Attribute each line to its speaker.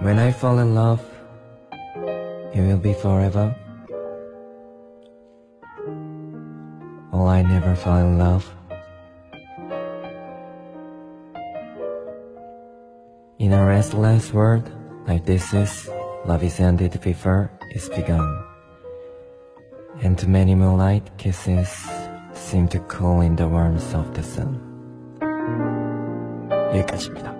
Speaker 1: When I fall in love, it will be forever. Or I never fall in love. In a restless world like this is, love is ended before it's begun. And too many moonlight kisses seem to cool in the warmth of the sun. 여기까지입니다.